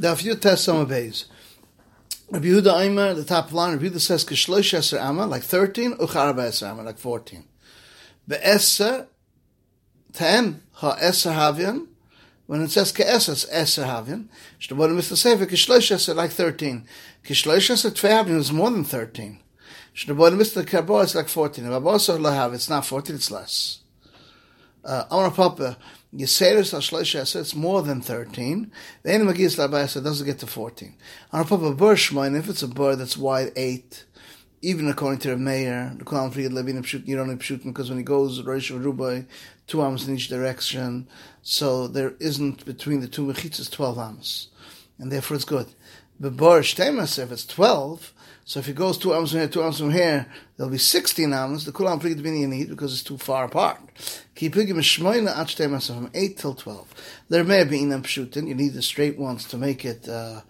Test some bays. Rabbi Yehuda Aimer, the top line, Rabbi Yehuda says Kishlosh Eser Amma, like 13, Uchar Eser Amma, like 14. Be'eser, 10, Ha Eser Havian, when it says Ke'eser, it's Eser Havian. Shtabodim is the Sefer, Kishlosh Eser, like 13. Kishlosh Eser Tvei Havian is more than 13. Shtabodim is the Kabo, it's like 14. If Abosar Lahav, it's not 14, it's less. Uh, Amar Papa, Yeseris HaShlosh it's more than 13. The Ein Magis Labayasa doesn't get to 14. On a Papa Bur if it's a bird that's wide 8, even according to the mayor, the Kulam Friyad Levin Pshut, you don't Pshut, because when he goes, Rosh Rubai, two arms in each direction, so there isn't between the two mechitzas 12 arms. And therefore it's good. But Bar Shtemas, if it's 12, so if he goes two arms from here, two arms from here, there'll be 16 arms. The kulam pligid bini need because it's too far apart. Ki pligid mishmoyna at shtei from 8 till 12. There may be inam pshutin. You need the straight ones to make it, uh,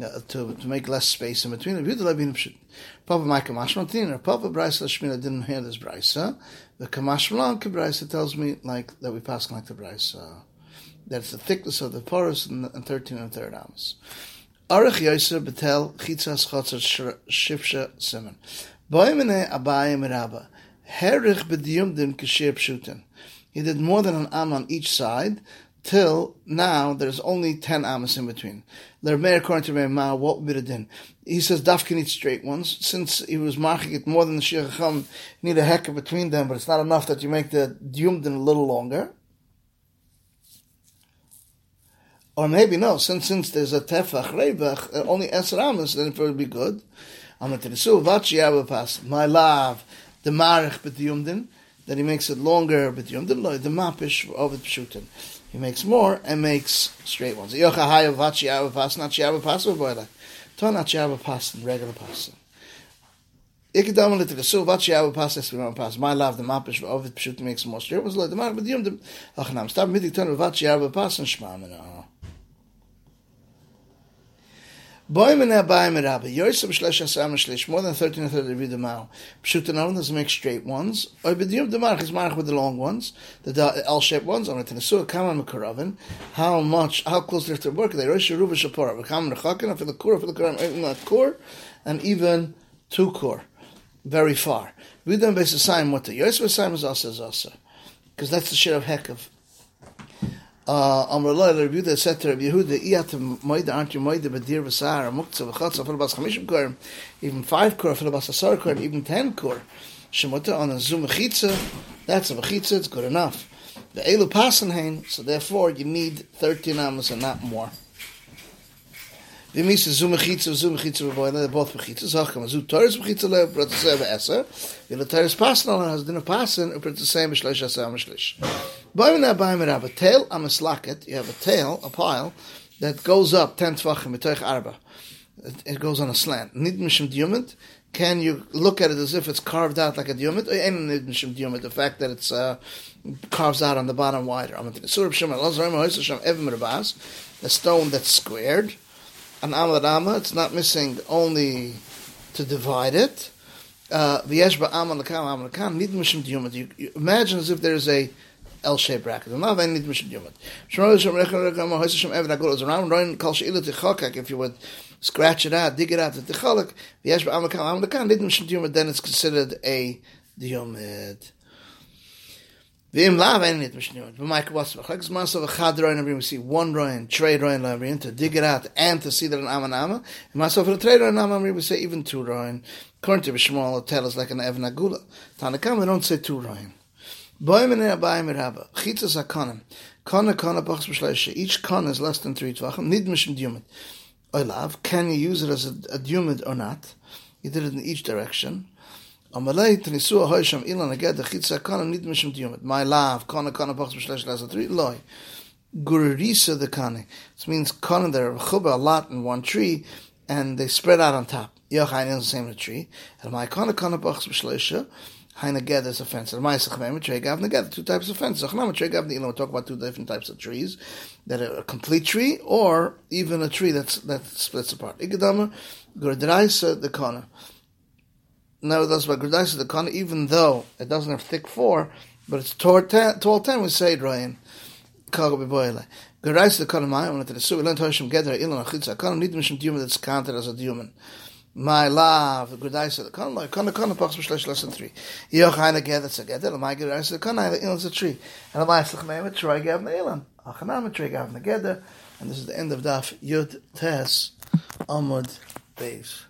uh to, to make less space in between. Papa Micah Mashmaltin Papa Bryce Lashmina didn't hear this Bryce. The Kamashmalan Bryce tells me like that we pass like the Bryce. That's the thickness of the porous and, and 13 and third arms. Arich Yosef Betel Chitzas Chotzer Shifsha Simon. Boimene Abayim Rabba. Herich B'diyumdim Kashir Pshutin. He did more than an am on each side, till now there's only 10 amas in between. Lermei, according to Mah, what would be the din? He says Dafkin needs straight ones. Since he was marking it more than the Shir need a hecker between them, but it's not enough that you make the Diyumdin a little longer. Or maybe no, since since there's a tefach revach, uh, only amas, then it would be good. The my love the marich b'tiyumdin that he makes it longer b'tiyumdin lo the mapish of it pshutin. He makes more and makes straight ones. Yocha hayav vachi pas not shiava pas v'boila. Ton not shiava pas regular pas. Ikadam lit the so vachi shiava pas es pas. My love the mapish of it pshutin makes more straight ones lo the marich b'tiyumdin. Ach nam stop midik ton vachi shiava pas and shma Boy men abay mit rabbe. Yosef shlesh asam shlesh more than 13 and 30 read the mouth. Pshut and doesn't make straight ones. Or b'diyum the mark is mark with the long ones, the L-shaped ones. On it in so kama mekaravin. How much? How close they have to work? They rosh ruba shapora. V'kam nechakin for the kur for the kuram even not kur, and even two kur, very far. We don't the sign what the Yosef sign is also also, because that's the shit of heck of Uh, Amr Allah, the Rabbi said to Rabbi Yehuda, Iyat moida, aren't you moida, b'dir v'sar, muktzah, v'chotza, fil bas chamishim kor, even five kor, fil bas asar kor, even ten kor, shemota on a zoom mechitza, that's a mechitza, it's good enough. The elu pasen so therefore you need 13 amos and not more. So mechitze, so mechitze beboin, they're both mechitze. Sag kam, so teures mechitze le, but it's selbe esse. Wir le teures passen, and has dinner passen, but it's the same have a tail, am a slacket, you have a tail, a pile, that goes up 10 tvachim, metoich arba. It goes on a slant. Nid mishim can you look at it as if it's carved out like a diyumit, the fact that it's uh, carves out on the bottom wider. I'm Rabas, stone that's squared, an amadama. It's not missing only to divide it. Uh, diyumat. You imagine as if there's a L-shaped bracket. Not very nid mishim diyumat. Shemar shem rechon rekam ha'hoysa shem eved agol. It's around roin kol she'ilu tichokak. If you would scratch it out, dig it out, the ticholak. V'yesh ba'am alakam am alakam nid mishim diyumat. Then it's considered a diyumat. V'im lav ein nit mishniyot. V'mayk was v'chag zman so v'chad roin avrim. We see one roin, trey roin avrim, to dig it out and to see that an ama nama. And myself for the trey roin nama avrim, we say even two roin. According to Bishmal, tell us like an Evan Agula. Tanakam, we don't say two roin. Boim and abayim rabba. Chitzas hakonim. Kona kona bachs b'shleisha. Each kona is less than three tvachim. Nid mishim diyumit. Oilav, can you use it as a, a diyumit or not? You did it in each direction. Amalei tnisu ahoy ilan agad the chitza kana nid mishum tiyumet. My love, kana kana pachs b'shlesh lasa three loy. Gurisa the kane. It means kana there chuba a lot in one tree, and they spread out on top. Yochain is the same tree. And my kana kana pachs b'shlesha. Haina ged is neged. Two types of gav We talk about two different types of trees that are a complete tree or even a tree that's that splits apart. Igadama gurdraisa the kana. Nevertheless, by Gurdaisa the Kana, even though it doesn't have thick four, but it's tall ten, we say Ryan. Gereis the Kanamai, when it is so, we Gedra, Ilan Achitza, Kanam, need Mishim Diyuman that's counted as a Diyuman. My love, the Gereis the Kanam, like Kanam, Kanam, Pachs B'Shlesh, lesson three. Yoch Haina Gedra, Tzagedra, Lamai Gereis the Kanam, the Ilan's a tree. And Lamai Sechmeim, Troy Gav Ilan. Achanam, Troy Gav Negedra. And this is the end of Daf Yud Tes Amud Beis.